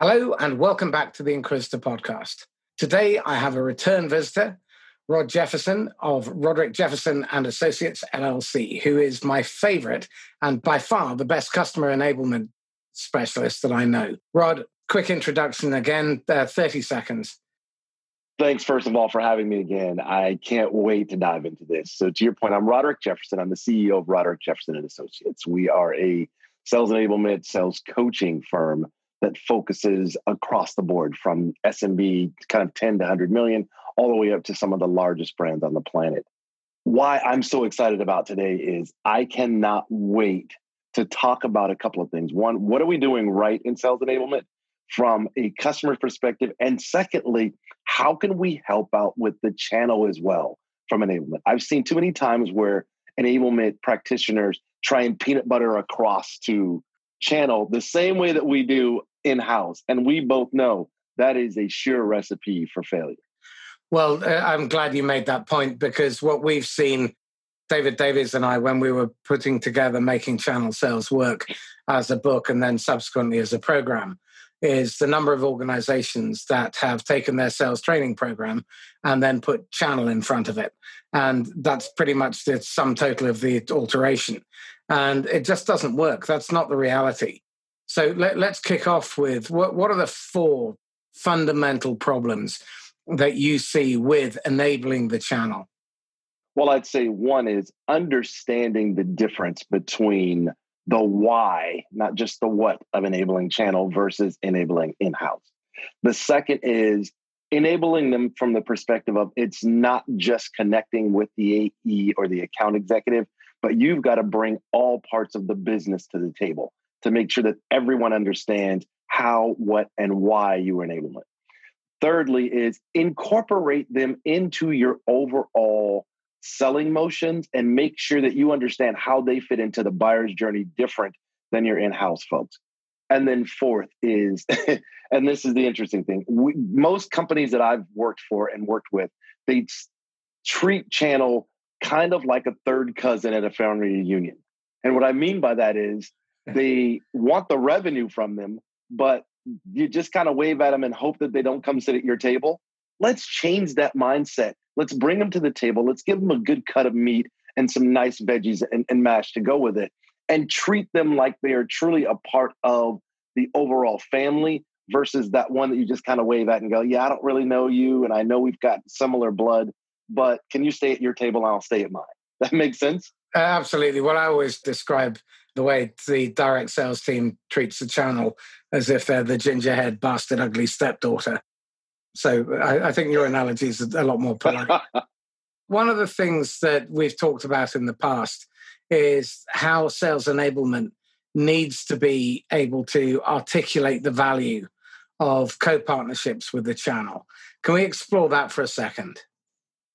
Hello, and welcome back to the Inquisitor podcast. Today, I have a return visitor, Rod Jefferson of Roderick Jefferson and Associates LLC, who is my favorite and by far the best customer enablement specialist that I know. Rod, quick introduction again, uh, 30 seconds. Thanks, first of all, for having me again. I can't wait to dive into this. So, to your point, I'm Roderick Jefferson. I'm the CEO of Roderick Jefferson and Associates. We are a sales enablement, sales coaching firm that focuses across the board from SMB kind of 10 to 100 million, all the way up to some of the largest brands on the planet. Why I'm so excited about today is I cannot wait to talk about a couple of things. One, what are we doing right in sales enablement from a customer perspective? And secondly, how can we help out with the channel as well from enablement? I've seen too many times where enablement practitioners try and peanut butter across to channel the same way that we do in house. And we both know that is a sure recipe for failure. Well, uh, I'm glad you made that point because what we've seen, David Davies and I, when we were putting together Making Channel Sales Work as a book and then subsequently as a program, is the number of organizations that have taken their sales training program and then put channel in front of it. And that's pretty much the sum total of the alteration. And it just doesn't work. That's not the reality. So let, us kick off with what, what are the four fundamental problems that you see with enabling the channel? Well, I'd say one is understanding the difference between the why, not just the what of enabling channel versus enabling in house. The second is enabling them from the perspective of it's not just connecting with the AE or the account executive, but you've got to bring all parts of the business to the table to make sure that everyone understands how, what, and why you enable it. Thirdly, is incorporate them into your overall selling motions and make sure that you understand how they fit into the buyer's journey different than your in-house folks. And then fourth is, and this is the interesting thing, we, most companies that I've worked for and worked with, they treat channel kind of like a third cousin at a family reunion. And what I mean by that is they want the revenue from them, but you just kind of wave at them and hope that they don't come sit at your table. Let's change that mindset. Let's bring them to the table. Let's give them a good cut of meat and some nice veggies and, and mash to go with it and treat them like they are truly a part of the overall family versus that one that you just kind of wave at and go, Yeah, I don't really know you. And I know we've got similar blood, but can you stay at your table and I'll stay at mine? That makes sense? Uh, absolutely. Well, I always describe the way the direct sales team treats the channel as if they're the gingerhead, bastard, ugly stepdaughter. So I, I think your analogy is a lot more polite. One of the things that we've talked about in the past is how sales enablement needs to be able to articulate the value of co partnerships with the channel. Can we explore that for a second?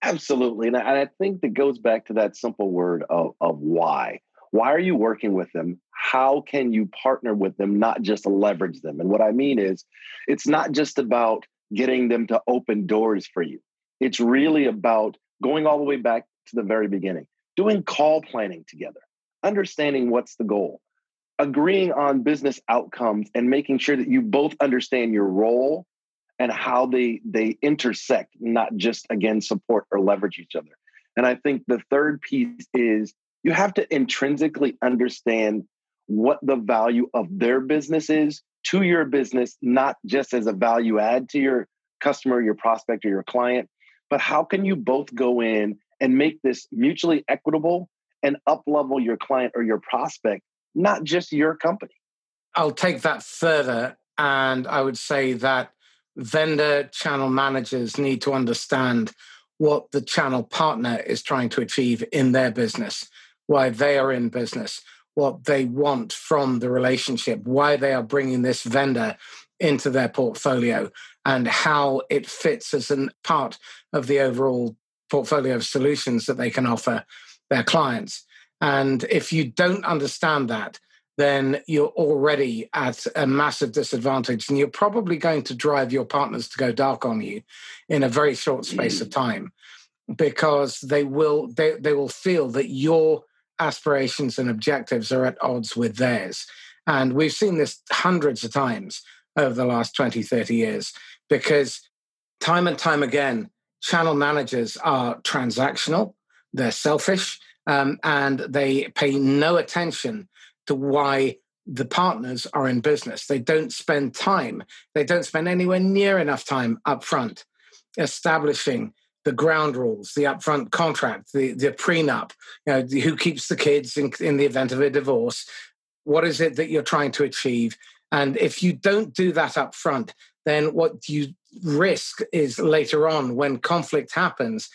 Absolutely. And I think that goes back to that simple word of, of why. Why are you working with them? How can you partner with them, not just leverage them? And what I mean is, it's not just about getting them to open doors for you. It's really about going all the way back to the very beginning, doing call planning together, understanding what's the goal, agreeing on business outcomes, and making sure that you both understand your role and how they they intersect, not just again support or leverage each other. And I think the third piece is you have to intrinsically understand what the value of their business is to your business, not just as a value add to your customer, your prospect, or your client, but how can you both go in and make this mutually equitable and up level your client or your prospect, not just your company? I'll take that further. And I would say that vendor channel managers need to understand what the channel partner is trying to achieve in their business why they are in business, what they want from the relationship, why they are bringing this vendor into their portfolio, and how it fits as a part of the overall portfolio of solutions that they can offer their clients. And if you don't understand that, then you're already at a massive disadvantage and you're probably going to drive your partners to go dark on you in a very short space of time because they will they, they will feel that you're aspirations and objectives are at odds with theirs. And we've seen this hundreds of times over the last 20, 30 years because time and time again, channel managers are transactional, they're selfish, um, and they pay no attention to why the partners are in business. They don't spend time, they don't spend anywhere near enough time up front establishing the ground rules, the upfront contract, the, the prenup, you know, who keeps the kids in, in the event of a divorce. What is it that you're trying to achieve? And if you don't do that up front, then what you risk is later on when conflict happens,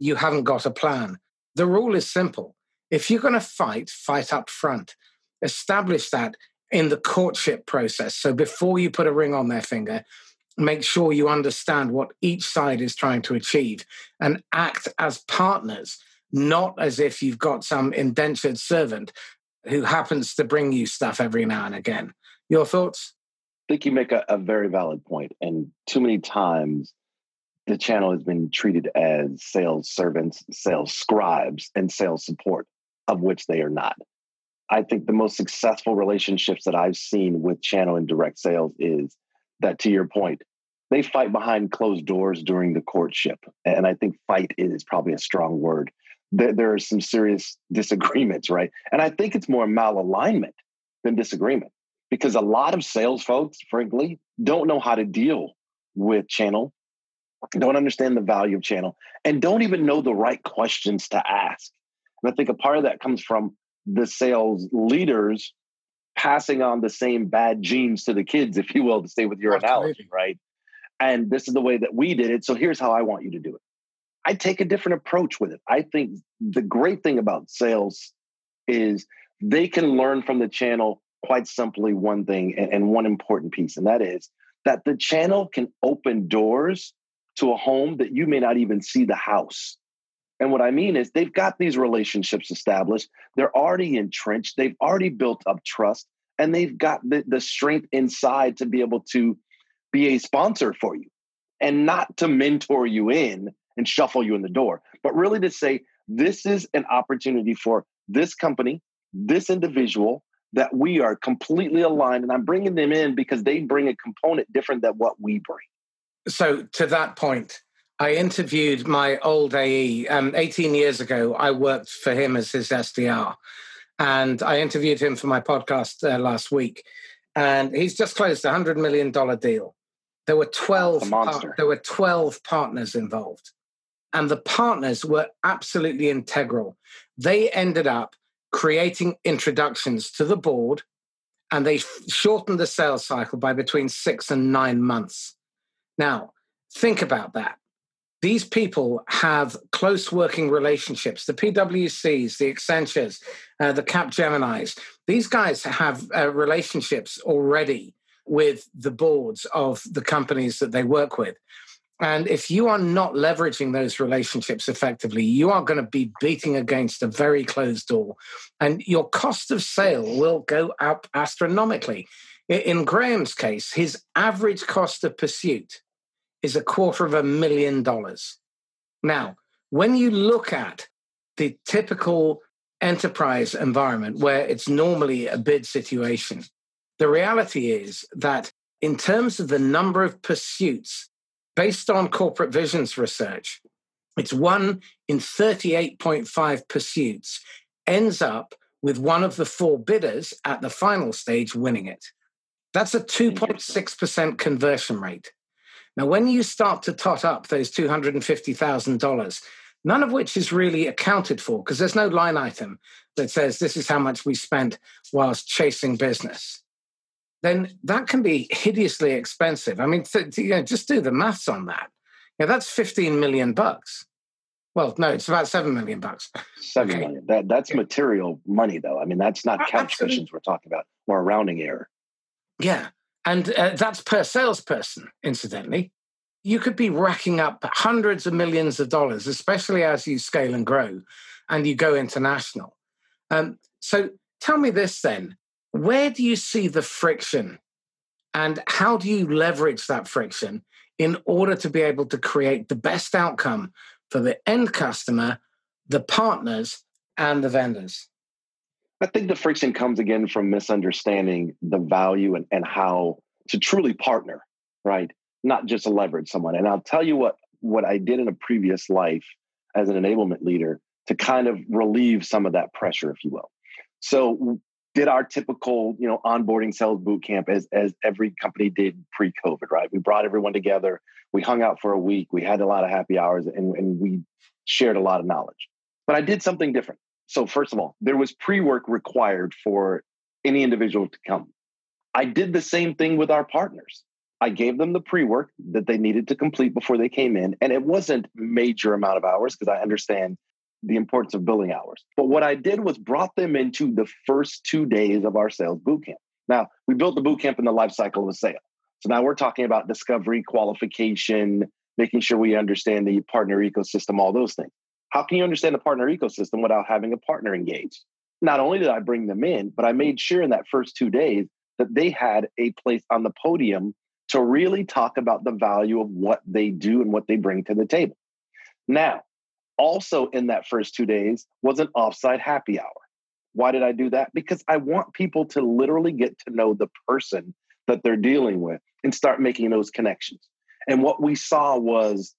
you haven't got a plan. The rule is simple. If you're going to fight, fight up front. Establish that in the courtship process. So before you put a ring on their finger, make sure you understand what each side is trying to achieve and act as partners, not as if you've got some indentured servant who happens to bring you stuff every now and again. Your thoughts? I think you make a, a very valid point. And too many times, the channel has been treated as sales servants, sales scribes, and sales support, of which they are not. I think the most successful relationships that I've seen with channel and direct sales is that, to your point, they fight behind closed doors during the courtship. And I think fight is probably a strong word. There, there are some serious disagreements, right? And I think it's more malalignment than disagreement because a lot of sales folks, frankly, don't know how to deal with channel, don't understand the value of channel, and don't even know the right questions to ask. And I think a part of that comes from the sales leaders passing on the same bad genes to the kids, if you will, to stay with your Absolutely. analogy, right? And this is the way that we did it. So here's how I want you to do it. I take a different approach with it. I think the great thing about sales is they can learn from the channel quite simply one thing and, and one important piece, and that is that the channel can open doors to a home that you may not even see the house. And what I mean is they've got these relationships established. They're already entrenched. They've already built up trust and they've got the, the strength inside to be able to be a sponsor for you and not to mentor you in and shuffle you in the door, but really to say, this is an opportunity for this company, this individual that we are completely aligned. And I'm bringing them in because they bring a component different than what we bring. So, to that point, I interviewed my old AE um, 18 years ago. I worked for him as his SDR, and I interviewed him for my podcast uh, last week. And he's just closed a hundred million dollar deal. There were 12 par- there were 12 partners involved. And the partners were absolutely integral. They ended up creating introductions to the board and they shortened the sales cycle by between 6 and 9 months. Now, think about that. These people have close working relationships. The PwCs, the Accentures, uh, the Capgeminis, these guys have uh, relationships already with the boards of the companies that they work with. And if you are not leveraging those relationships effectively, you are going to be beating against a very closed door. And your cost of sale will go up astronomically. In Graham's case, his average cost of pursuit is a quarter of a million dollars. Now, when you look at the typical enterprise environment where it's normally a bid situation, the reality is that in terms of the number of pursuits based on corporate visions research, it's one in 38.5 pursuits ends up with one of the four bidders at the final stage winning it. That's a 2.6% conversion rate. Now, when you start to tot up those $250,000, none of which is really accounted for because there's no line item that says this is how much we spent whilst chasing business then that can be hideously expensive. I mean, th- you know, just do the maths on that. Yeah, that's 15 million bucks. Well, no, it's about seven million bucks. Seven okay. million. That that's material money, though. I mean, that's not couch cushions we're talking about, or a rounding error. Yeah, and uh, that's per salesperson. Incidentally, you could be racking up hundreds of millions of dollars, especially as you scale and grow, and you go international. Um, so, tell me this then: where do you see the friction and how do you leverage that friction in order to be able to create the best outcome for the end customer, the partners, and the vendors? I think the friction comes again from misunderstanding the value and, and how to truly partner, right? Not just leverage someone. And I'll tell you what what I did in a previous life as an enablement leader to kind of relieve some of that pressure, if you will. So did our typical, you know, onboarding sales boot camp as as every company did pre-COVID, right? We brought everyone together, we hung out for a week, we had a lot of happy hours, and, and we shared a lot of knowledge. But I did something different. So first of all, there was pre-work required for any individual to come. I did the same thing with our partners. I gave them the pre-work that they needed to complete before they came in. And it wasn't major amount of hours because I understand the importance of billing hours. But what I did was brought them into the first two days of our sales boot camp. Now, we built the boot camp in the life cycle of a sale. So now we're talking about discovery, qualification, making sure we understand the partner ecosystem, all those things. How can you understand the partner ecosystem without having a partner engaged? Not only did I bring them in, but I made sure in that first two days that they had a place on the podium to really talk about the value of what they do and what they bring to the table. Now, also in that first two days was an offsite happy hour. Why did I do that? Because I want people to literally get to know the person that they're dealing with and start making those connections. And what we saw was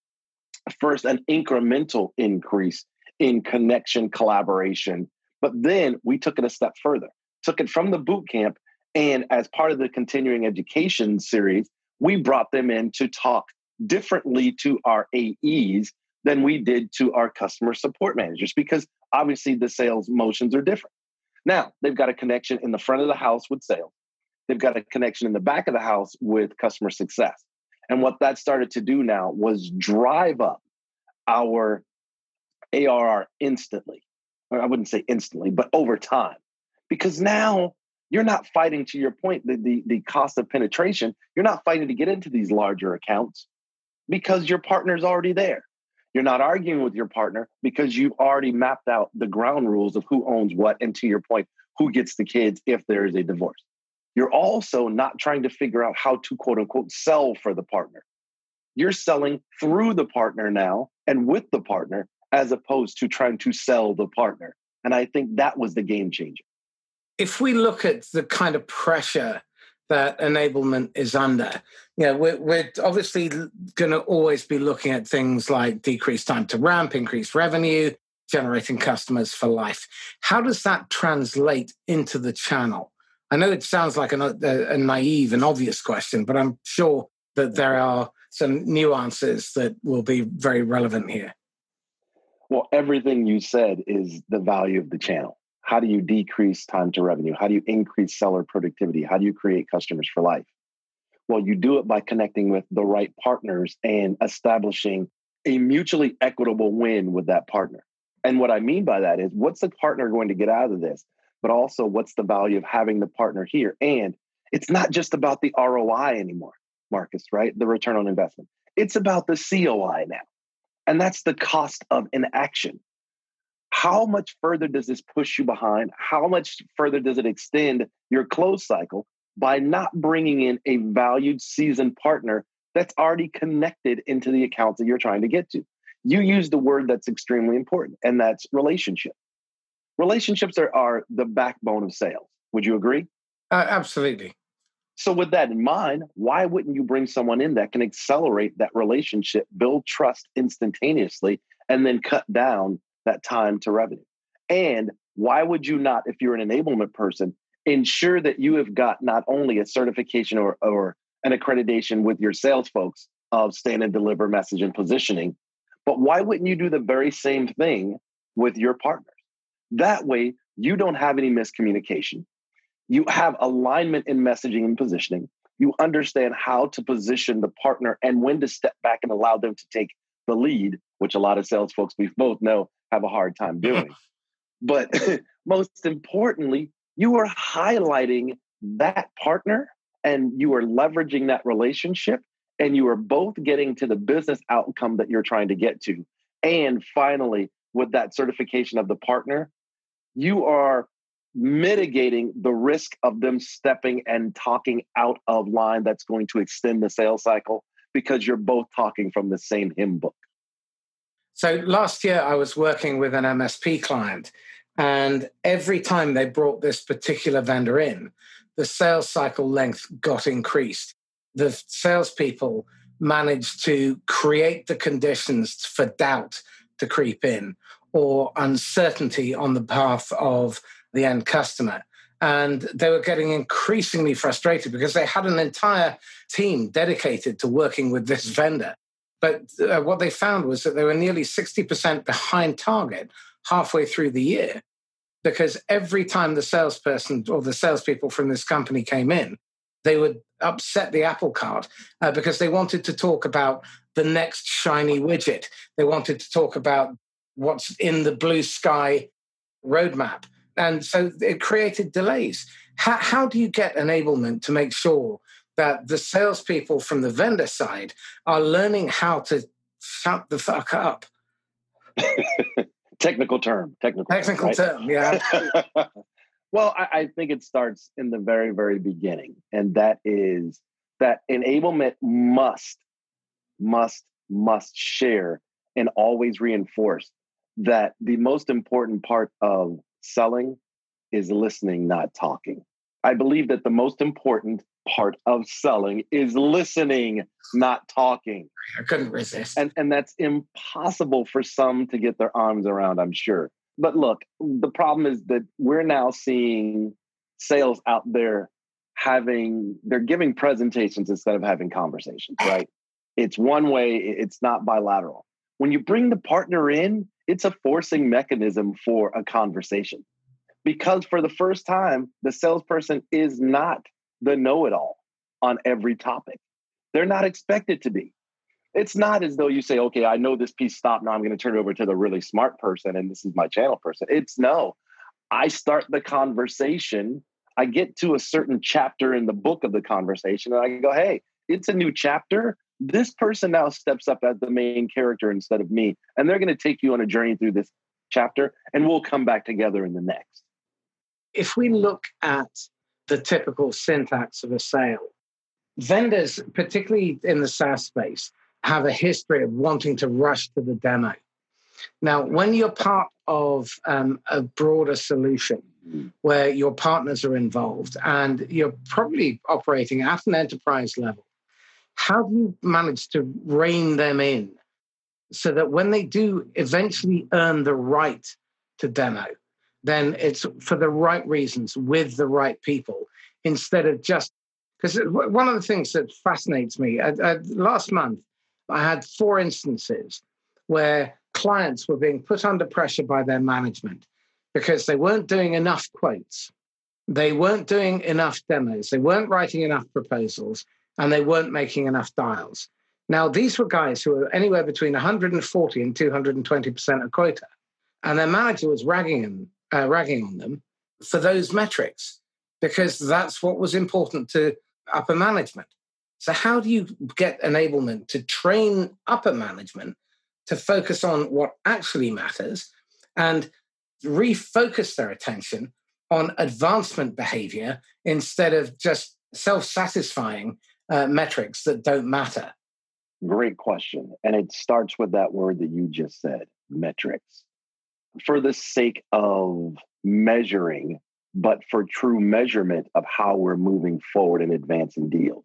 first an incremental increase in connection collaboration, but then we took it a step further, took it from the boot camp. And as part of the continuing education series, we brought them in to talk differently to our AEs than we did to our customer support managers because obviously the sales motions are different. Now, they've got a connection in the front of the house with sales. They've got a connection in the back of the house with customer success. And what that started to do now was drive up our ARR instantly. Or I wouldn't say instantly, but over time. Because now you're not fighting to your point, the, the, the cost of penetration, you're not fighting to get into these larger accounts because your partner's already there. You're not arguing with your partner because you've already mapped out the ground rules of who owns what, and to your point, who gets the kids if there is a divorce. You're also not trying to figure out how to quote unquote sell for the partner. You're selling through the partner now and with the partner as opposed to trying to sell the partner. And I think that was the game changer. If we look at the kind of pressure that enablement is under. You know, we're, we're obviously going to always be looking at things like decreased time to ramp, increased revenue, generating customers for life. How does that translate into the channel? I know it sounds like a, uh, a, a naive and obvious question, but I'm sure that there are some nuances that will be very relevant here. Well, everything you said is the value of the channel. How do you decrease time to revenue? How do you increase seller productivity? How do you create customers for life? Well, you do it by connecting with the right partners and establishing a mutually equitable win with that partner. And what I mean by that is what's the partner going to get out of this? But also, what's the value of having the partner here? And it's not just about the ROI anymore, Marcus, right? The return on investment. It's about the COI now. And that's the cost of inaction how much further does this push you behind? How much further does it extend your close cycle by not bringing in a valued seasoned partner that's already connected into the accounts that you're trying to get to? You use the word that's extremely important, and that's relationship. Relationships are, are the backbone of sales. Would you agree? Uh, absolutely. So, with that in mind, why wouldn't you bring someone in that can accelerate that relationship, build trust instantaneously, and then cut down that time to revenue. And why would you not, if you're an enablement person, ensure that you have got not only a certification or, or an accreditation with your sales folks of stand and deliver message and positioning, but why wouldn't you do the very same thing with your partners? That way, you don't have any miscommunication. You have alignment in messaging and positioning. You understand how to position the partner and when to step back and allow them to take the lead, which a lot of sales folks we both know have a hard time doing. but most importantly, you are highlighting that partner and you are leveraging that relationship and you are both getting to the business outcome that you're trying to get to. And finally, with that certification of the partner, you are mitigating the risk of them stepping and talking out of line that's going to extend the sales cycle because you're both talking from the same hymn book. So last year, I was working with an MSP client, and every time they brought this particular vendor in, the sales cycle length got increased. the salespeople managed to create the conditions for doubt to creep in or uncertainty on the path of the end customer. And they were getting increasingly frustrated because they had an entire team dedicated to working with this vendor. But uh, what they found was that they were nearly 60% behind target halfway through the year because every time the salesperson or the salespeople from this company came in, they would upset the apple cart uh, because they wanted to talk about the next shiny widget. They wanted to talk about what's in the blue sky roadmap. And so it created delays. How, how do you get enablement to make sure that the salespeople from the vendor side are learning how to shut the fuck up? technical term. Technical. Technical term. Right? term yeah. well, I, I think it starts in the very, very beginning, and that is that enablement must, must, must share and always reinforce that the most important part of selling is listening, not talking. I believe that the most important part of selling is listening, not talking. I couldn't resist. And, and that's impossible for some to get their arms around, I'm sure. But look, the problem is that we're now seeing sales out there having, they're giving presentations instead of having conversations, right? It's one way, it's not bilateral. When you bring the partner in, it's a forcing mechanism for a conversation. Because for the first time, the salesperson is not the know it all on every topic. They're not expected to be. It's not as though you say, okay, I know this piece stopped. Now I'm going to turn it over to the really smart person and this is my channel person. It's no. I start the conversation. I get to a certain chapter in the book of the conversation and I go, hey, it's a new chapter. This person now steps up as the main character instead of me. And they're going to take you on a journey through this chapter and we'll come back together in the next. If we look at the typical syntax of a sale. Vendors, particularly in the SaaS space, have a history of wanting to rush to the demo. Now, when you're part of um, a broader solution where your partners are involved and you're probably operating at an enterprise level, how do you manage to rein them in so that when they do eventually earn the right to demo, then it's for the right reasons with the right people instead of just because one of the things that fascinates me uh, uh, last month i had four instances where clients were being put under pressure by their management because they weren't doing enough quotes. They weren't doing enough demos. They weren't writing enough proposals and they weren't making enough dials now these were guys who were anywhere between 140 and 220% of quota and their manager was ragging uh, ragging on them for those metrics because that's what was important to upper management. So, how do you get enablement to train upper management to focus on what actually matters and refocus their attention on advancement behavior instead of just self satisfying uh, metrics that don't matter? Great question. And it starts with that word that you just said metrics for the sake of measuring, but for true measurement of how we're moving forward and advancing deals.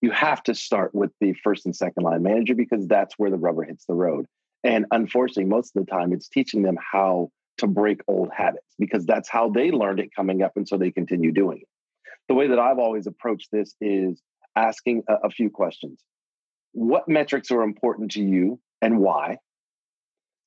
You have to start with the first and second line manager because that's where the rubber hits the road. And unfortunately, most of the time, it's teaching them how to break old habits because that's how they learned it coming up. And so they continue doing it. The way that I've always approached this is asking a, a few questions. What metrics are important to you and why?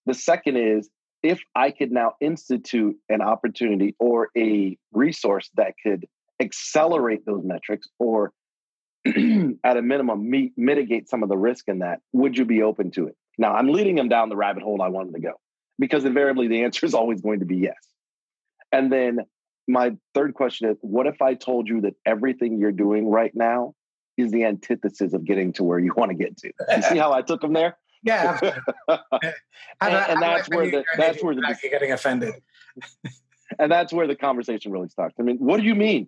The second is if I could now institute an opportunity or a resource that could accelerate those metrics or at a minimum meet, mitigate some of the risk in that, would you be open to it? Now, I'm leading them down the rabbit hole I wanted to go because invariably the answer is always going to be yes. And then my third question is what if I told you that everything you're doing right now is the antithesis of getting to where you want to get to? You see how I took them there? Yeah, and, and that's where the that's where the you're getting offended. and that's where the conversation really starts. I mean, what do you mean?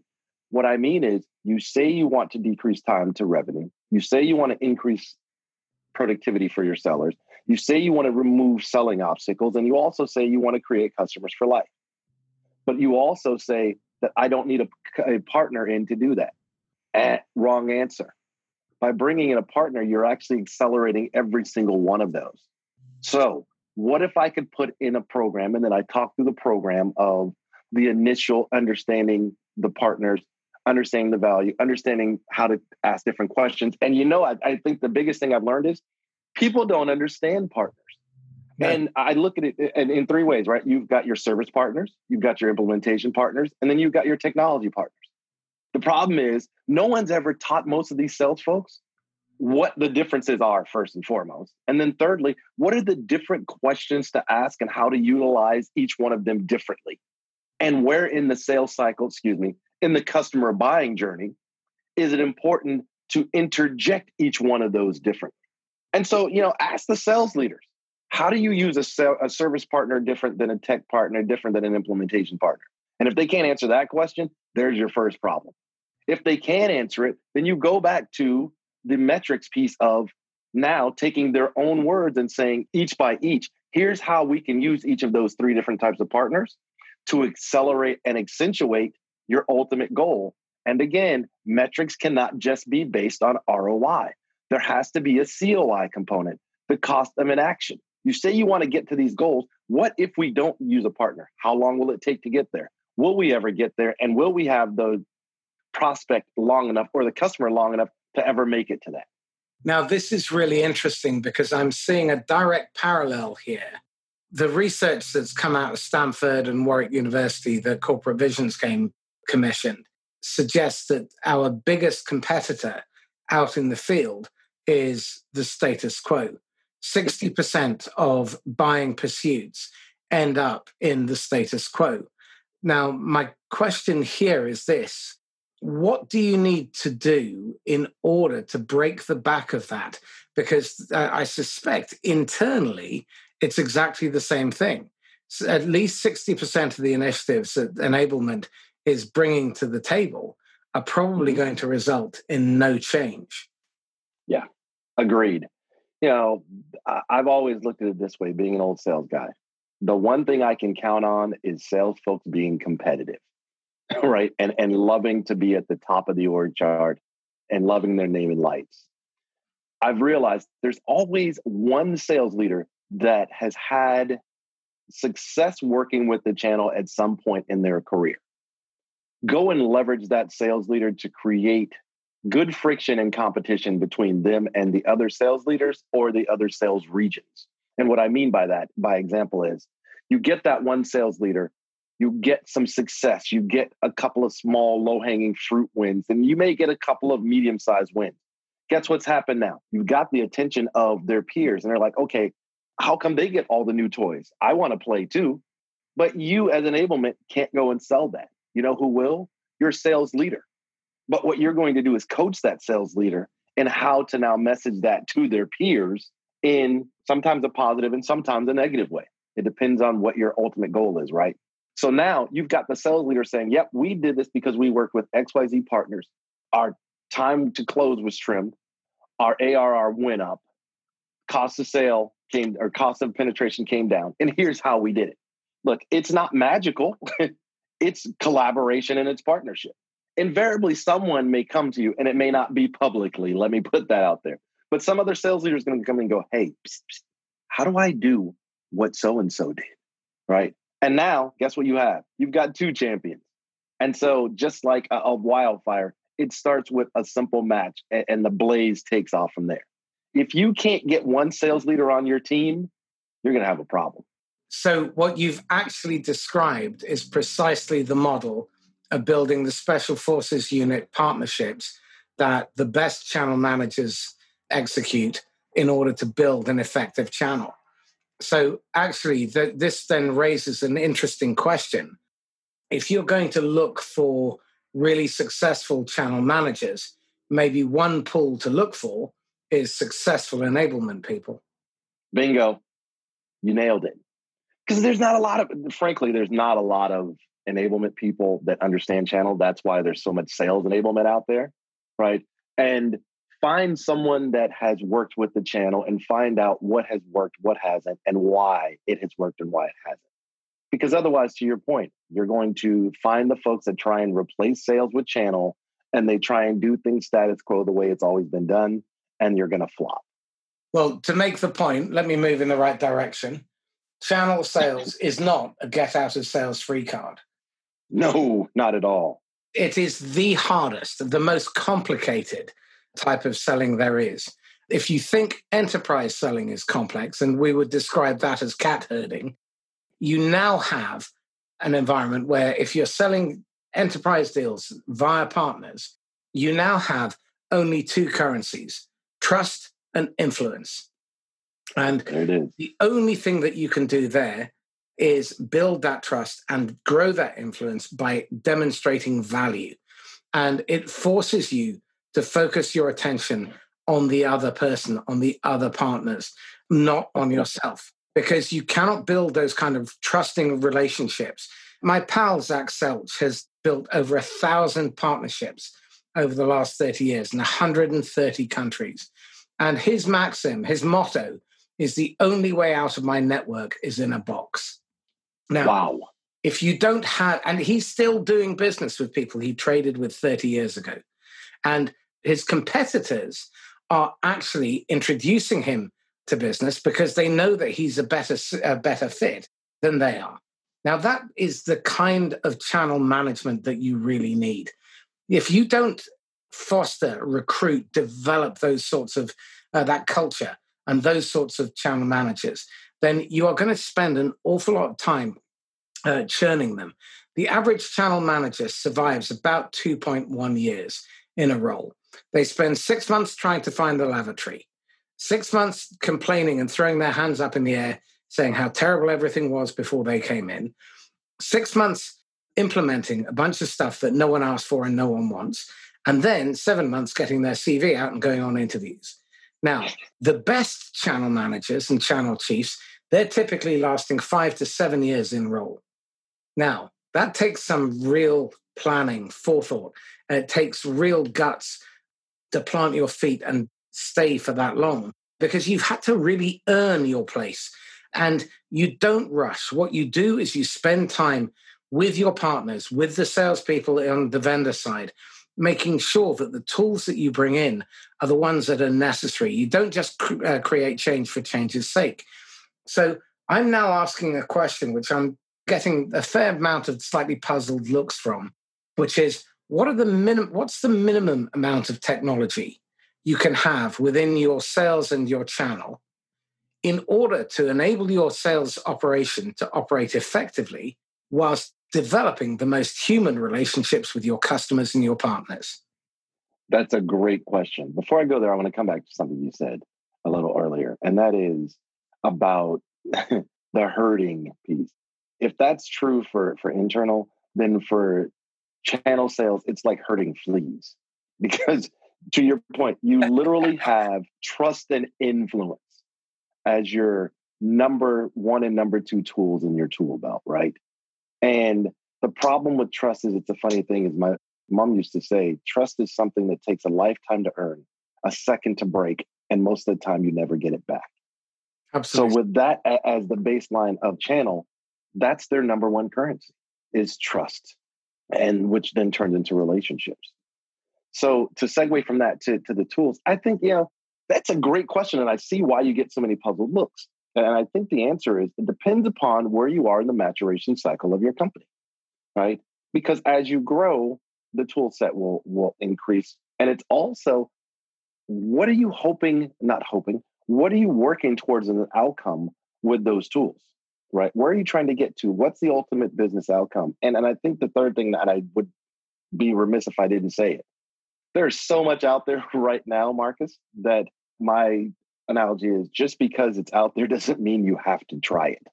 What I mean is, you say you want to decrease time to revenue. You say you want to increase productivity for your sellers. You say you want to remove selling obstacles, and you also say you want to create customers for life. But you also say that I don't need a, a partner in to do that. Eh, wrong answer. by bringing in a partner, you're actually accelerating every single one of those. So, what if I could put in a program and then I talk through the program of the initial understanding the partners, understanding the value, understanding how to ask different questions. And you know, I, I think the biggest thing I've learned is people don't understand partners. And I look at it in, in three ways, right? You've got your service partners, you've got your implementation partners, and then you've got your technology partners. The problem is, no one's ever taught most of these sales folks what the differences are, first and foremost. And then, thirdly, what are the different questions to ask and how to utilize each one of them differently? And where in the sales cycle, excuse me, in the customer buying journey, is it important to interject each one of those differently? And so, you know, ask the sales leaders how do you use a, a service partner different than a tech partner, different than an implementation partner? And if they can't answer that question, there's your first problem. If they can answer it, then you go back to the metrics piece of now taking their own words and saying each by each, here's how we can use each of those three different types of partners to accelerate and accentuate your ultimate goal. And again, metrics cannot just be based on ROI. There has to be a COI component, the cost of inaction. You say you want to get to these goals. What if we don't use a partner? How long will it take to get there? Will we ever get there? And will we have the prospect long enough or the customer long enough to ever make it to that? Now, this is really interesting because I'm seeing a direct parallel here. The research that's come out of Stanford and Warwick University, the Corporate Visions Game commissioned, suggests that our biggest competitor out in the field is the status quo. 60% of buying pursuits end up in the status quo. Now, my question here is this What do you need to do in order to break the back of that? Because uh, I suspect internally it's exactly the same thing. So at least 60% of the initiatives that enablement is bringing to the table are probably mm-hmm. going to result in no change. Yeah, agreed you know, I've always looked at it this way, being an old sales guy. The one thing I can count on is sales folks being competitive, right? And and loving to be at the top of the org chart and loving their name and lights. I've realized there's always one sales leader that has had success working with the channel at some point in their career. Go and leverage that sales leader to create good friction and competition between them and the other sales leaders or the other sales regions. And what I mean by that, by example, is you get that one sales leader, you get some success, you get a couple of small, low hanging fruit wins, and you may get a couple of medium sized wins. Guess what's happened now? You've got the attention of their peers, and they're like, okay, how come they get all the new toys? I want to play too. But you, as enablement, can't go and sell that. You know who will? Your sales leader. But what you're going to do is coach that sales leader and how to now message that to their peers in sometimes a positive and sometimes a negative way. It depends on what your ultimate goal is, right? So now you've got the sales leader saying, Yep, we did this because we worked with XYZ partners. Our time to close was trimmed, our ARR went up, cost of sale came or cost of penetration came down. And here's how we did it. Look, it's not magical, it's collaboration and it's partnership invariably someone may come to you and it may not be publicly. Let me put that out there. But some other sales leader is going to come and go, hey, psst, psst, how do I do what so and so did? Right. And now, guess what you have? You've got two champions. And so, just like a, a wildfire, it starts with a simple match and, and the blaze takes off from there. If you can't get one sales leader on your team, you're going to have a problem. So, what you've actually described is precisely the model of building the special forces unit partnerships that the best channel managers execute in order to build an effective channel. So, actually, the, this then raises an interesting question. If you're going to look for really successful channel managers, maybe one pool to look for is successful enablement people. Bingo. You nailed it. Because there's not a lot of, frankly, there's not a lot of enablement people that understand channel. That's why there's so much sales enablement out there, right? And find someone that has worked with the channel and find out what has worked, what hasn't, and why it has worked and why it hasn't. Because otherwise, to your point, you're going to find the folks that try and replace sales with channel and they try and do things status quo the way it's always been done, and you're going to flop. Well, to make the point, let me move in the right direction. Channel sales is not a get out of sales free card. No, not at all. It is the hardest, the most complicated type of selling there is. If you think enterprise selling is complex, and we would describe that as cat herding, you now have an environment where if you're selling enterprise deals via partners, you now have only two currencies trust and influence. And the only thing that you can do there is build that trust and grow that influence by demonstrating value. And it forces you to focus your attention on the other person, on the other partners, not on yourself, because you cannot build those kind of trusting relationships. My pal, Zach Selch, has built over a thousand partnerships over the last 30 years in 130 countries. And his maxim, his motto, is the only way out of my network is in a box. Now, wow. if you don't have, and he's still doing business with people he traded with 30 years ago. And his competitors are actually introducing him to business because they know that he's a better, a better fit than they are. Now, that is the kind of channel management that you really need. If you don't foster, recruit, develop those sorts of uh, that culture and those sorts of channel managers, then you are going to spend an awful lot of time uh, churning them. The average channel manager survives about 2.1 years in a role. They spend six months trying to find the lavatory, six months complaining and throwing their hands up in the air, saying how terrible everything was before they came in, six months implementing a bunch of stuff that no one asked for and no one wants, and then seven months getting their CV out and going on interviews. Now, the best channel managers and channel chiefs, they're typically lasting five to seven years in role. Now, that takes some real planning, forethought. And it takes real guts to plant your feet and stay for that long because you've had to really earn your place. And you don't rush. What you do is you spend time with your partners, with the salespeople on the vendor side, making sure that the tools that you bring in are the ones that are necessary. You don't just uh, create change for change's sake. So I'm now asking a question which I'm getting a fair amount of slightly puzzled looks from, which is what are the minimum what's the minimum amount of technology you can have within your sales and your channel in order to enable your sales operation to operate effectively whilst developing the most human relationships with your customers and your partners? That's a great question. Before I go there, I want to come back to something you said a little earlier, and that is about the herding piece. If that's true for, for internal, then for channel sales, it's like herding fleas. Because to your point, you literally have trust and influence as your number one and number two tools in your tool belt, right? And the problem with trust is it's a funny thing, is my mom used to say, trust is something that takes a lifetime to earn, a second to break, and most of the time you never get it back. Absolutely. So with that as the baseline of channel, that's their number one currency is trust, and which then turns into relationships. So to segue from that to, to the tools, I think, you know, that's a great question. And I see why you get so many puzzled looks. And I think the answer is it depends upon where you are in the maturation cycle of your company, right? Because as you grow, the tool set will will increase. And it's also what are you hoping, not hoping, what are you working towards an outcome with those tools? Right? Where are you trying to get to? What's the ultimate business outcome? And and I think the third thing that I would be remiss if I didn't say it. There's so much out there right now, Marcus, that my analogy is just because it's out there doesn't mean you have to try it.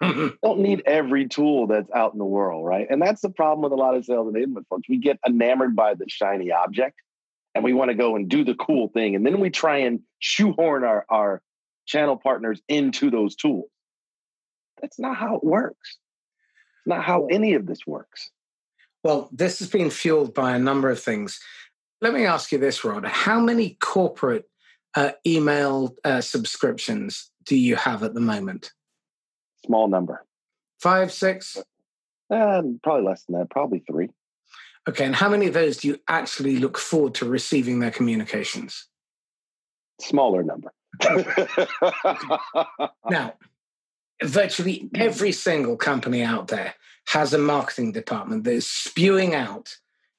don't need every tool that's out in the world, right? And that's the problem with a lot of sales enablement folks. We get enamored by the shiny object and we want to go and do the cool thing. And then we try and shoehorn our, our channel partners into those tools. That's not how it works. It's not how any of this works. Well, this has been fueled by a number of things. Let me ask you this, Rod. How many corporate uh, email uh, subscriptions do you have at the moment? Small number. Five, six? Uh, probably less than that. Probably three. Okay, and how many of those do you actually look forward to receiving their communications? Smaller number. now, virtually every single company out there has a marketing department that is spewing out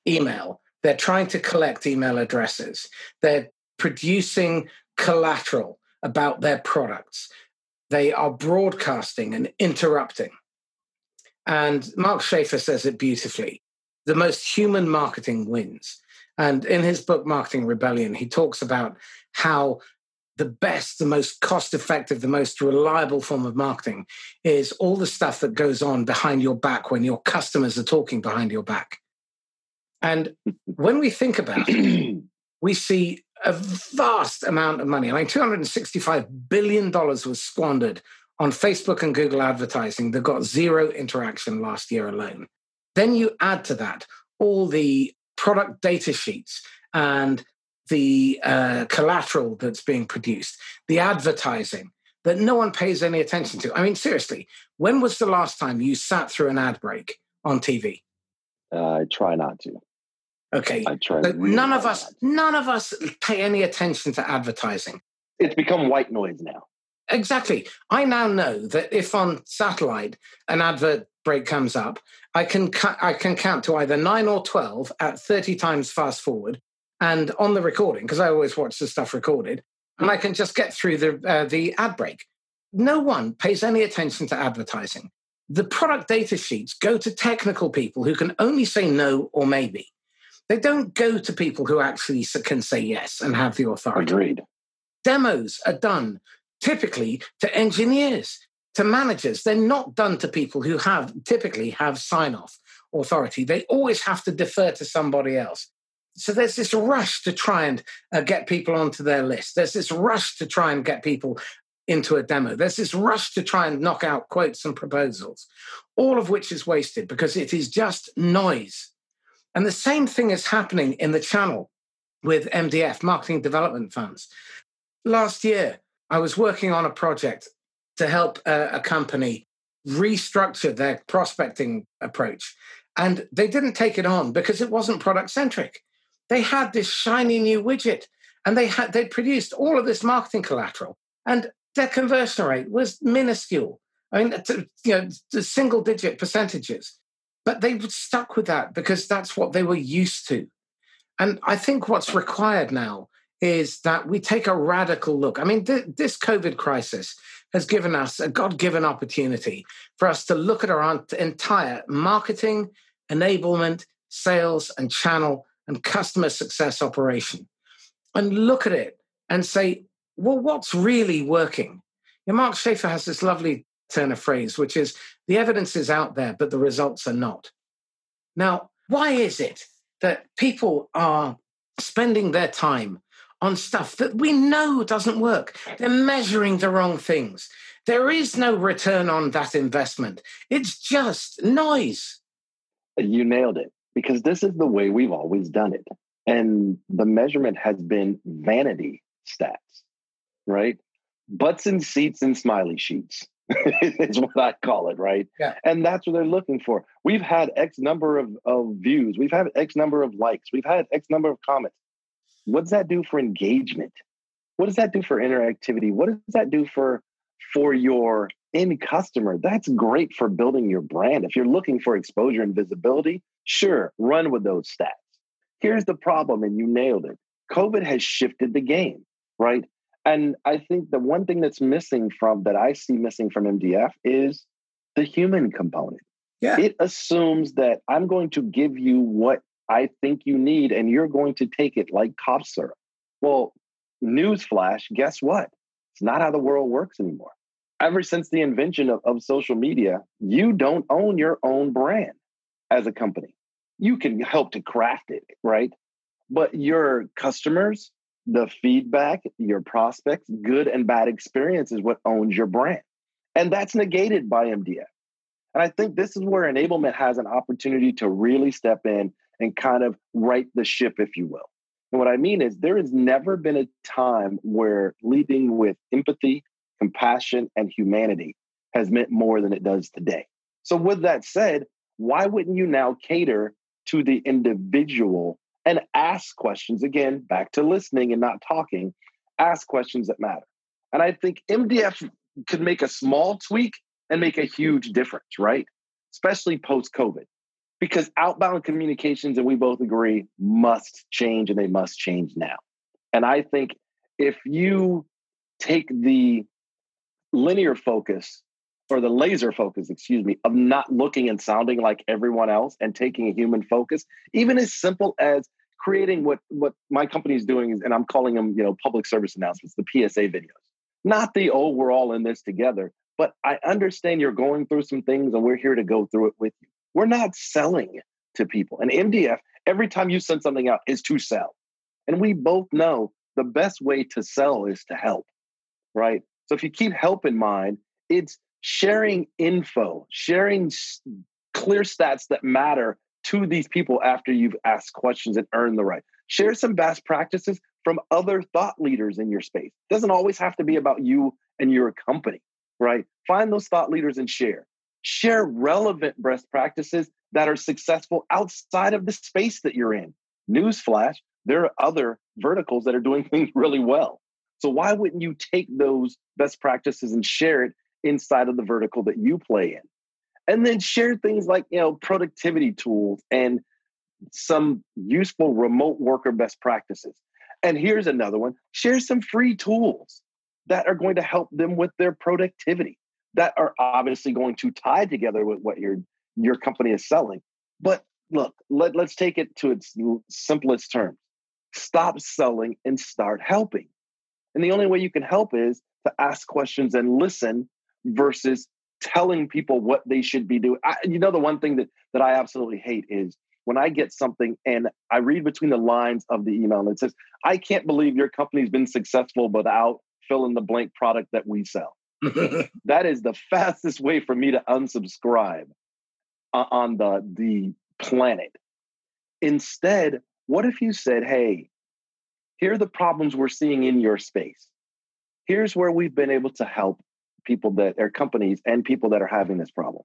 email. They're trying to collect email addresses. They're producing collateral about their products. They are broadcasting and interrupting. And Mark Schaefer says it beautifully the most human marketing wins. And in his book, Marketing Rebellion, he talks about how the best, the most cost effective, the most reliable form of marketing is all the stuff that goes on behind your back when your customers are talking behind your back. And when we think about it, we see a vast amount of money. I mean, $265 billion was squandered on Facebook and Google advertising that got zero interaction last year alone. Then you add to that all the product data sheets and the uh, collateral that's being produced, the advertising that no one pays any attention to. I mean, seriously, when was the last time you sat through an ad break on TV? Uh, I try not to. Okay. I try. Really none of us, none of us pay any attention to advertising. It's become white noise now. Exactly. I now know that if on satellite an advert break comes up, I can cu- I can count to either nine or twelve at thirty times fast forward, and on the recording because I always watch the stuff recorded, and I can just get through the uh, the ad break. No one pays any attention to advertising. The product data sheets go to technical people who can only say no or maybe. They don't go to people who actually can say yes and have the authority. Agreed. Demos are done typically to engineers, to managers. They're not done to people who have typically have sign off authority. They always have to defer to somebody else. So there's this rush to try and uh, get people onto their list. There's this rush to try and get people into a demo. There's this rush to try and knock out quotes and proposals, all of which is wasted because it is just noise. And the same thing is happening in the channel with MDF, Marketing Development Funds. Last year, I was working on a project to help a, a company restructure their prospecting approach. And they didn't take it on because it wasn't product centric. They had this shiny new widget and they had they produced all of this marketing collateral and their conversion rate was minuscule. I mean, you know, single digit percentages, but they stuck with that because that's what they were used to. And I think what's required now is that we take a radical look. I mean, th- this COVID crisis has given us a God given opportunity for us to look at our entire marketing, enablement, sales, and channel and customer success operation and look at it and say, well, what's really working? Mark Schaefer has this lovely turn of phrase, which is the evidence is out there, but the results are not. Now, why is it that people are spending their time on stuff that we know doesn't work. They're measuring the wrong things. There is no return on that investment. It's just noise. You nailed it because this is the way we've always done it. And the measurement has been vanity stats, right? Butts and seats and smiley sheets is what I call it, right? Yeah. And that's what they're looking for. We've had X number of, of views, we've had X number of likes, we've had X number of comments. What does that do for engagement? What does that do for interactivity? What does that do for for your end customer? That's great for building your brand. If you're looking for exposure and visibility, sure, run with those stats. Here's the problem, and you nailed it. COVID has shifted the game, right? And I think the one thing that's missing from that I see missing from MDF is the human component. Yeah. It assumes that I'm going to give you what I think you need, and you're going to take it like cough syrup. Well, newsflash, guess what? It's not how the world works anymore. Ever since the invention of, of social media, you don't own your own brand as a company. You can help to craft it, right? But your customers, the feedback, your prospects, good and bad experience is what owns your brand. And that's negated by MDF. And I think this is where enablement has an opportunity to really step in and kind of right the ship, if you will. And what I mean is, there has never been a time where leading with empathy, compassion, and humanity has meant more than it does today. So, with that said, why wouldn't you now cater to the individual and ask questions. Again, back to listening and not talking, ask questions that matter. And I think MDF could make a small tweak and make a huge difference, right? Especially post COVID, because outbound communications, and we both agree, must change and they must change now. And I think if you take the linear focus or the laser focus, excuse me, of not looking and sounding like everyone else and taking a human focus, even as simple as creating what what my company is doing is, and I'm calling them, you know, public service announcements, the PSA videos. Not the oh, we're all in this together, but I understand you're going through some things and we're here to go through it with you. We're not selling to people. And MDF, every time you send something out, is to sell. And we both know the best way to sell is to help, right? So if you keep help in mind, it's sharing info, sharing clear stats that matter to these people after you've asked questions and earned the right. Share some best practices from other thought leaders in your space. It doesn't always have to be about you and your company, right? Find those thought leaders and share. Share relevant best practices that are successful outside of the space that you're in. Newsflash, there are other verticals that are doing things really well. So why wouldn't you take those best practices and share it inside of the vertical that you play in? And then share things like, you know, productivity tools and some useful remote worker best practices. And here's another one share some free tools that are going to help them with their productivity that are obviously going to tie together with what your your company is selling. But look, let, let's take it to its simplest terms. Stop selling and start helping. And the only way you can help is to ask questions and listen versus telling people what they should be doing. I, you know, the one thing that, that I absolutely hate is when I get something and I read between the lines of the email and it says, I can't believe your company's been successful without fill in the blank product that we sell. that is the fastest way for me to unsubscribe on the, the planet. Instead, what if you said, hey, here are the problems we're seeing in your space. Here's where we've been able to help people that are companies and people that are having this problem.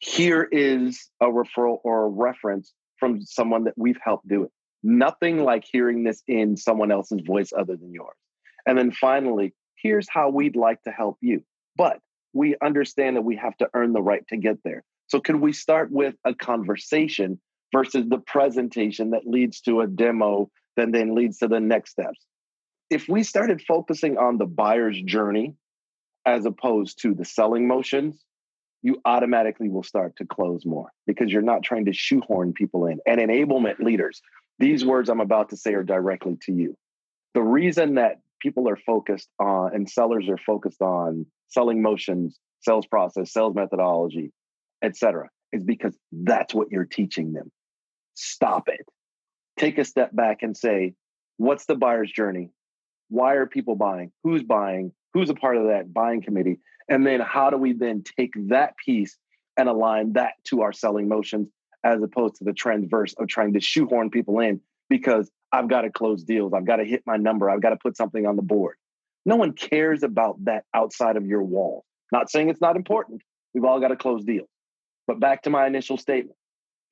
Here is a referral or a reference from someone that we've helped do it. Nothing like hearing this in someone else's voice other than yours. And then finally, here's how we'd like to help you. But we understand that we have to earn the right to get there. So, can we start with a conversation versus the presentation that leads to a demo that then leads to the next steps? If we started focusing on the buyer's journey as opposed to the selling motions, you automatically will start to close more because you're not trying to shoehorn people in. And enablement leaders, these words I'm about to say are directly to you. The reason that people are focused on and sellers are focused on selling motions, sales process, sales methodology, etc., is because that's what you're teaching them. Stop it. Take a step back and say, what's the buyer's journey? Why are people buying? Who's buying? Who's a part of that buying committee? And then how do we then take that piece and align that to our selling motions as opposed to the transverse of trying to shoehorn people in because I've got to close deals. I've got to hit my number. I've got to put something on the board. No one cares about that outside of your wall. Not saying it's not important. We've all got to close deals. But back to my initial statement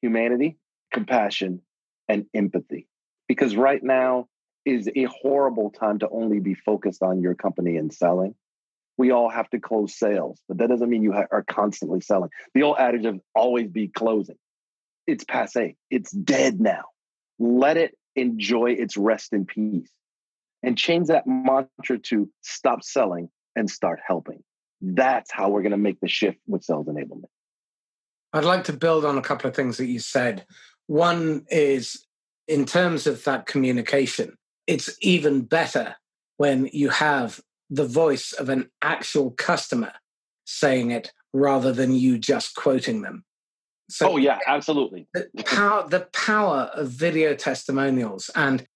humanity, compassion, and empathy. Because right now is a horrible time to only be focused on your company and selling we all have to close sales, but that doesn't mean you ha- are constantly selling. The old adage of always be closing, it's passe. It's dead now. Let it enjoy its rest in peace and change that mantra to stop selling and start helping. That's how we're going to make the shift with sales enablement. I'd like to build on a couple of things that you said. One is in terms of that communication, it's even better when you have the voice of an actual customer saying it rather than you just quoting them. So oh yeah, absolutely. The power, the power of video testimonials, and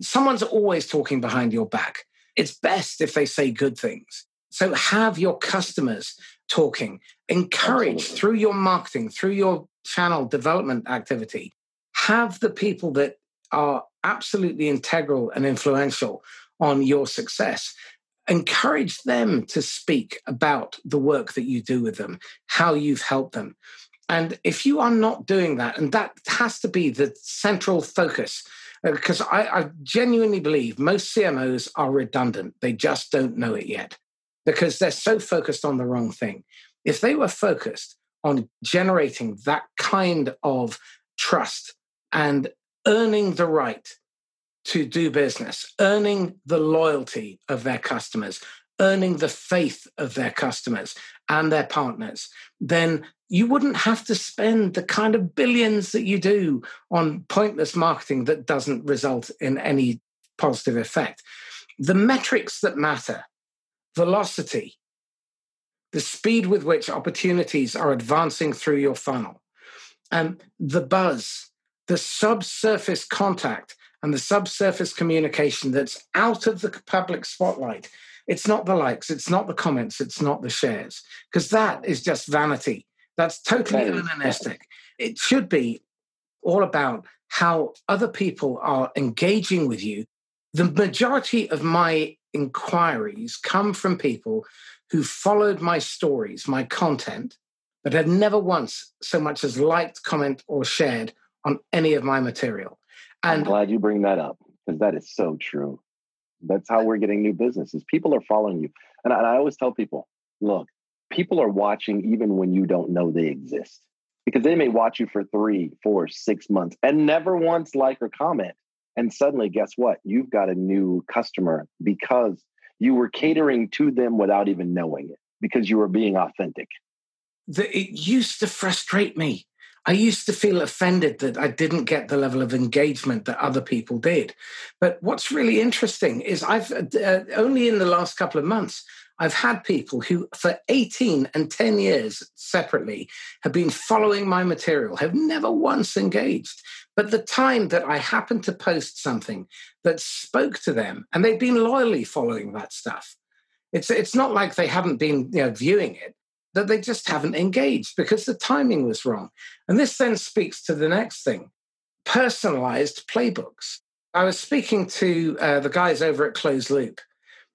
someone's always talking behind your back. It's best if they say good things. So have your customers talking. Encourage absolutely. through your marketing, through your channel development activity. Have the people that are absolutely integral and influential on your success encourage them to speak about the work that you do with them, how you've helped them. And if you are not doing that, and that has to be the central focus, because uh, I, I genuinely believe most CMOs are redundant. They just don't know it yet because they're so focused on the wrong thing. If they were focused on generating that kind of trust and earning the right to do business, earning the loyalty of their customers, earning the faith of their customers and their partners, then you wouldn't have to spend the kind of billions that you do on pointless marketing that doesn't result in any positive effect. The metrics that matter velocity, the speed with which opportunities are advancing through your funnel, and the buzz, the subsurface contact, and the subsurface communication that's out of the public spotlight. It's not the likes, it's not the comments, it's not the shares, because that is just vanity that's totally unanesthetic. It should be all about how other people are engaging with you. The majority of my inquiries come from people who followed my stories, my content, but had never once so much as liked, comment, or shared on any of my material. And I'm glad you bring that up because that is so true. That's how we're getting new businesses. People are following you. And I, and I always tell people, look, people are watching even when you don't know they exist because they may watch you for three, four, six months and never once like or comment. And suddenly, guess what? You've got a new customer because you were catering to them without even knowing it because you were being authentic. The, it used to frustrate me. I used to feel offended that I didn't get the level of engagement that other people did. But what's really interesting is I've uh, only in the last couple of months, I've had people who, for 18 and 10 years separately, have been following my material, have never once engaged. But the time that I happened to post something that spoke to them, and they've been loyally following that stuff, it's, it's not like they haven't been you know, viewing it, that they just haven't engaged because the timing was wrong. And this then speaks to the next thing personalized playbooks. I was speaking to uh, the guys over at Closed Loop,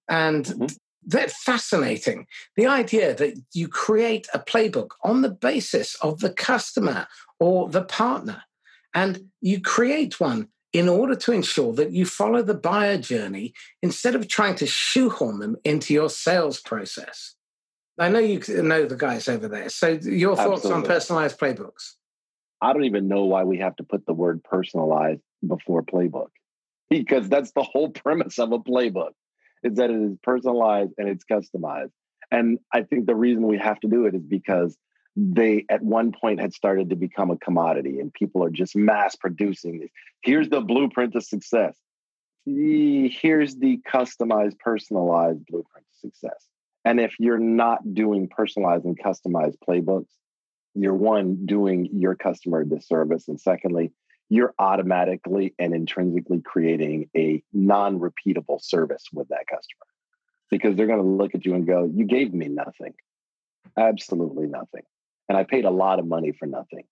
and mm-hmm that's fascinating. The idea that you create a playbook on the basis of the customer or the partner, and you create one in order to ensure that you follow the buyer journey instead of trying to shoehorn them into your sales process. I know you know the guys over there. So, your thoughts Absolutely. on personalized playbooks? I don't even know why we have to put the word personalized before playbook because that's the whole premise of a playbook is that it is personalized and it's customized. And I think the reason we have to do it is because they at one point had started to become a commodity and people are just mass producing this. Here's the blueprint of success. Here's the customized, personalized blueprint of success. And if you're not doing personalized and customized playbooks, you're one, doing your customer a disservice. And secondly, you're automatically and intrinsically creating a non repeatable service with that customer because they're going to look at you and go, You gave me nothing, absolutely nothing. And I paid a lot of money for nothing.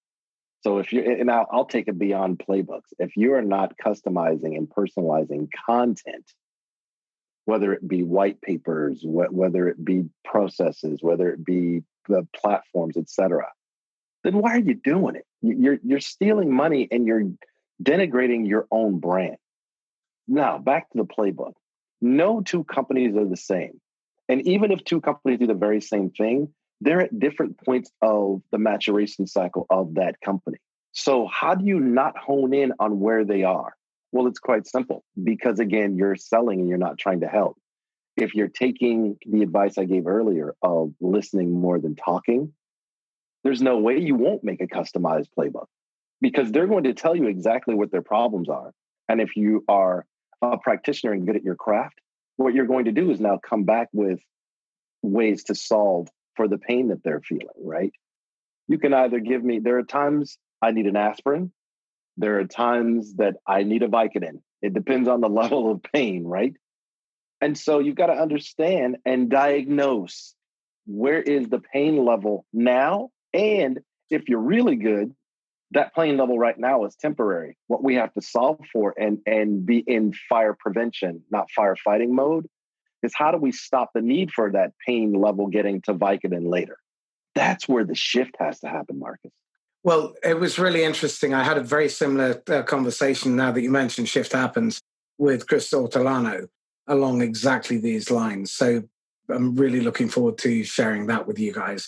So if you and I'll, I'll take it beyond playbooks. If you are not customizing and personalizing content, whether it be white papers, whether it be processes, whether it be the platforms, etc., then why are you doing it? You're you're stealing money and you're denigrating your own brand. Now, back to the playbook. No two companies are the same. And even if two companies do the very same thing, they're at different points of the maturation cycle of that company. So, how do you not hone in on where they are? Well, it's quite simple because, again, you're selling and you're not trying to help. If you're taking the advice I gave earlier of listening more than talking, there's no way you won't make a customized playbook because they're going to tell you exactly what their problems are. And if you are a practitioner and good at your craft, what you're going to do is now come back with ways to solve for the pain that they're feeling, right? You can either give me, there are times I need an aspirin, there are times that I need a Vicodin. It depends on the level of pain, right? And so you've got to understand and diagnose where is the pain level now and if you're really good, that pain level right now is temporary. What we have to solve for and and be in fire prevention, not firefighting mode, is how do we stop the need for that pain level getting to Vicodin later? That's where the shift has to happen, Marcus. Well, it was really interesting. I had a very similar uh, conversation now that you mentioned Shift Happens with Chris Ortolano along exactly these lines. So I'm really looking forward to sharing that with you guys.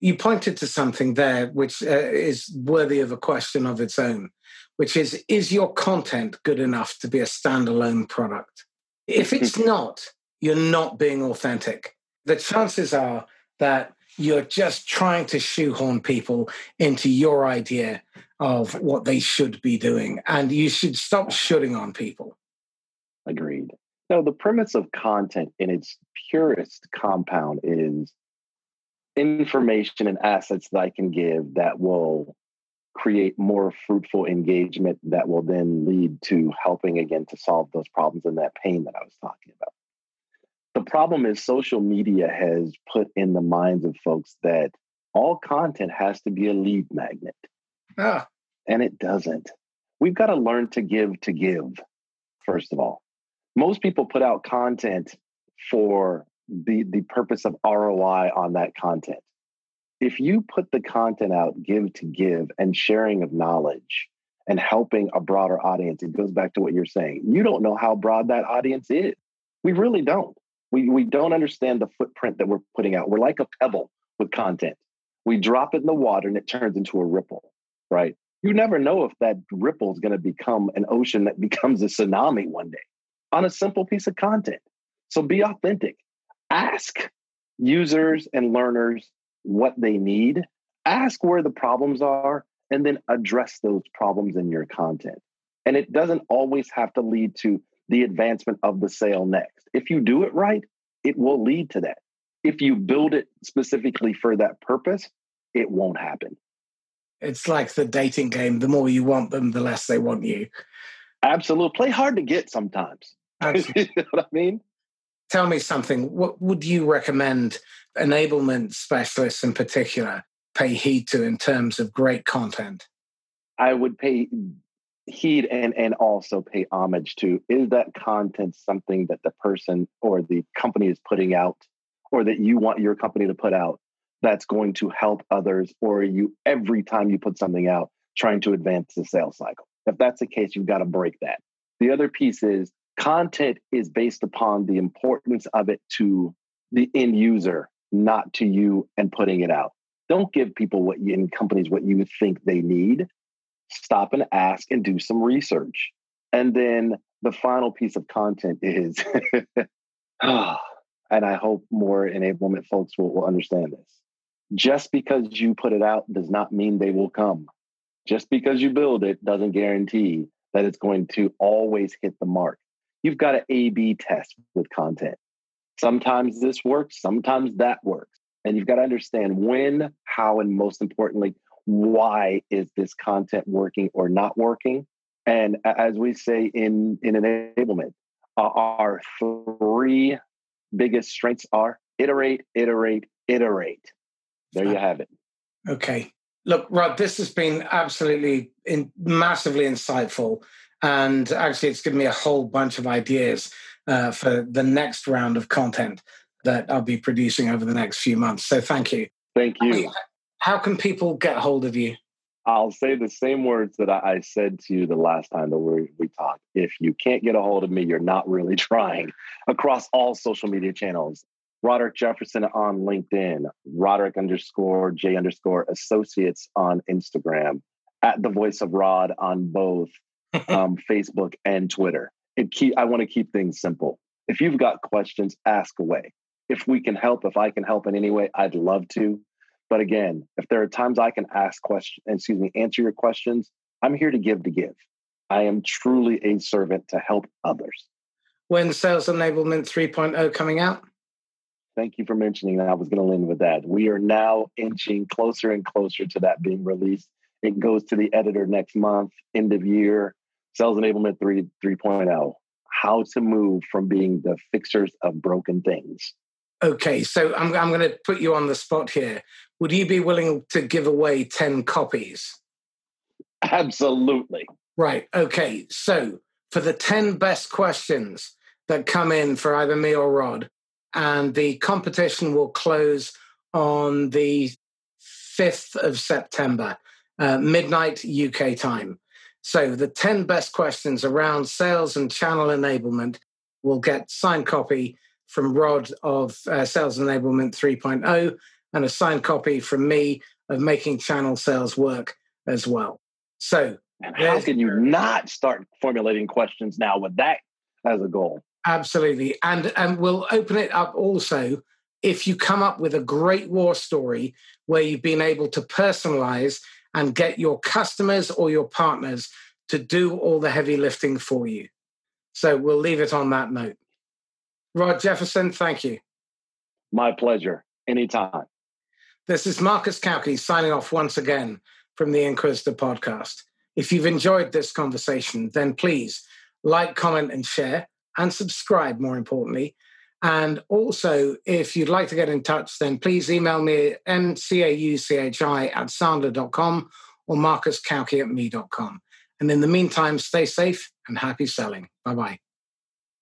You pointed to something there which uh, is worthy of a question of its own, which is Is your content good enough to be a standalone product? If it's not, you're not being authentic. The chances are that you're just trying to shoehorn people into your idea of what they should be doing. And you should stop shooting on people. Agreed. No, the premise of content in its purest compound is information and assets that I can give that will create more fruitful engagement that will then lead to helping again to solve those problems and that pain that I was talking about. The problem is social media has put in the minds of folks that all content has to be a lead magnet. Ah. And it doesn't. We've got to learn to give to give, first of all. Most people put out content for the, the purpose of ROI on that content. If you put the content out, give to give, and sharing of knowledge and helping a broader audience, it goes back to what you're saying. You don't know how broad that audience is. We really don't. We, we don't understand the footprint that we're putting out. We're like a pebble with content. We drop it in the water and it turns into a ripple, right? You never know if that ripple is going to become an ocean that becomes a tsunami one day on a simple piece of content. So be authentic. Ask users and learners what they need, ask where the problems are, and then address those problems in your content. And it doesn't always have to lead to the advancement of the sale next. If you do it right, it will lead to that. If you build it specifically for that purpose, it won't happen. It's like the dating game. The more you want them, the less they want you. Absolutely. Play hard to get sometimes. you know what I mean? Tell me something. What would you recommend enablement specialists in particular pay heed to in terms of great content? I would pay heed and and also pay homage to is that content something that the person or the company is putting out or that you want your company to put out that's going to help others or you every time you put something out trying to advance the sales cycle? If that's the case you've got to break that. The other piece is content is based upon the importance of it to the end user not to you and putting it out. Don't give people what you in companies what you think they need stop and ask and do some research. And then the final piece of content is, ah, and I hope more enablement folks will, will understand this. Just because you put it out does not mean they will come. Just because you build it doesn't guarantee that it's going to always hit the mark. You've got to A B test with content. Sometimes this works, sometimes that works. And you've got to understand when, how, and most importantly, why is this content working or not working? And as we say in in enablement uh, our three biggest strengths are iterate iterate iterate. There you have it. Okay. Look rod this has been absolutely in, massively insightful and actually it's given me a whole bunch of ideas uh, for the next round of content that i'll be producing over the next few months. So thank you. Thank you how can people get hold of you? I'll say the same words that I said to you the last time that we, we talked. If you can't get a hold of me, you're not really trying across all social media channels. Roderick Jefferson on LinkedIn, Roderick underscore J underscore associates on Instagram, at the voice of Rod on both um, Facebook and Twitter. And keep, I want to keep things simple. If you've got questions, ask away. If we can help, if I can help in any way, I'd love to. But again, if there are times I can ask questions, excuse me, answer your questions, I'm here to give to give. I am truly a servant to help others. When Sales Enablement 3.0 coming out? Thank you for mentioning that. I was going to end with that. We are now inching closer and closer to that being released. It goes to the editor next month, end of year. Sales Enablement 3, 3.0. How to move from being the fixers of broken things Okay, so I'm, I'm going to put you on the spot here. Would you be willing to give away 10 copies? Absolutely. Right. Okay. So for the 10 best questions that come in for either me or Rod, and the competition will close on the 5th of September. uh, midnight UK time. So the 10 best questions around sales and channel enablement will get signed copy from Rod of uh, Sales Enablement 3.0 and a signed copy from me of making channel sales work as well. So, and how can you not start formulating questions now with that as a goal? Absolutely. And and we'll open it up also if you come up with a great war story where you've been able to personalize and get your customers or your partners to do all the heavy lifting for you. So we'll leave it on that note. Rod Jefferson, thank you. My pleasure. Anytime. This is Marcus Cauchi signing off once again from the Inquisitor podcast. If you've enjoyed this conversation, then please like, comment, and share, and subscribe, more importantly. And also, if you'd like to get in touch, then please email me at mcauchi at sandler.com or marcuscauchi at me.com. And in the meantime, stay safe and happy selling. Bye bye.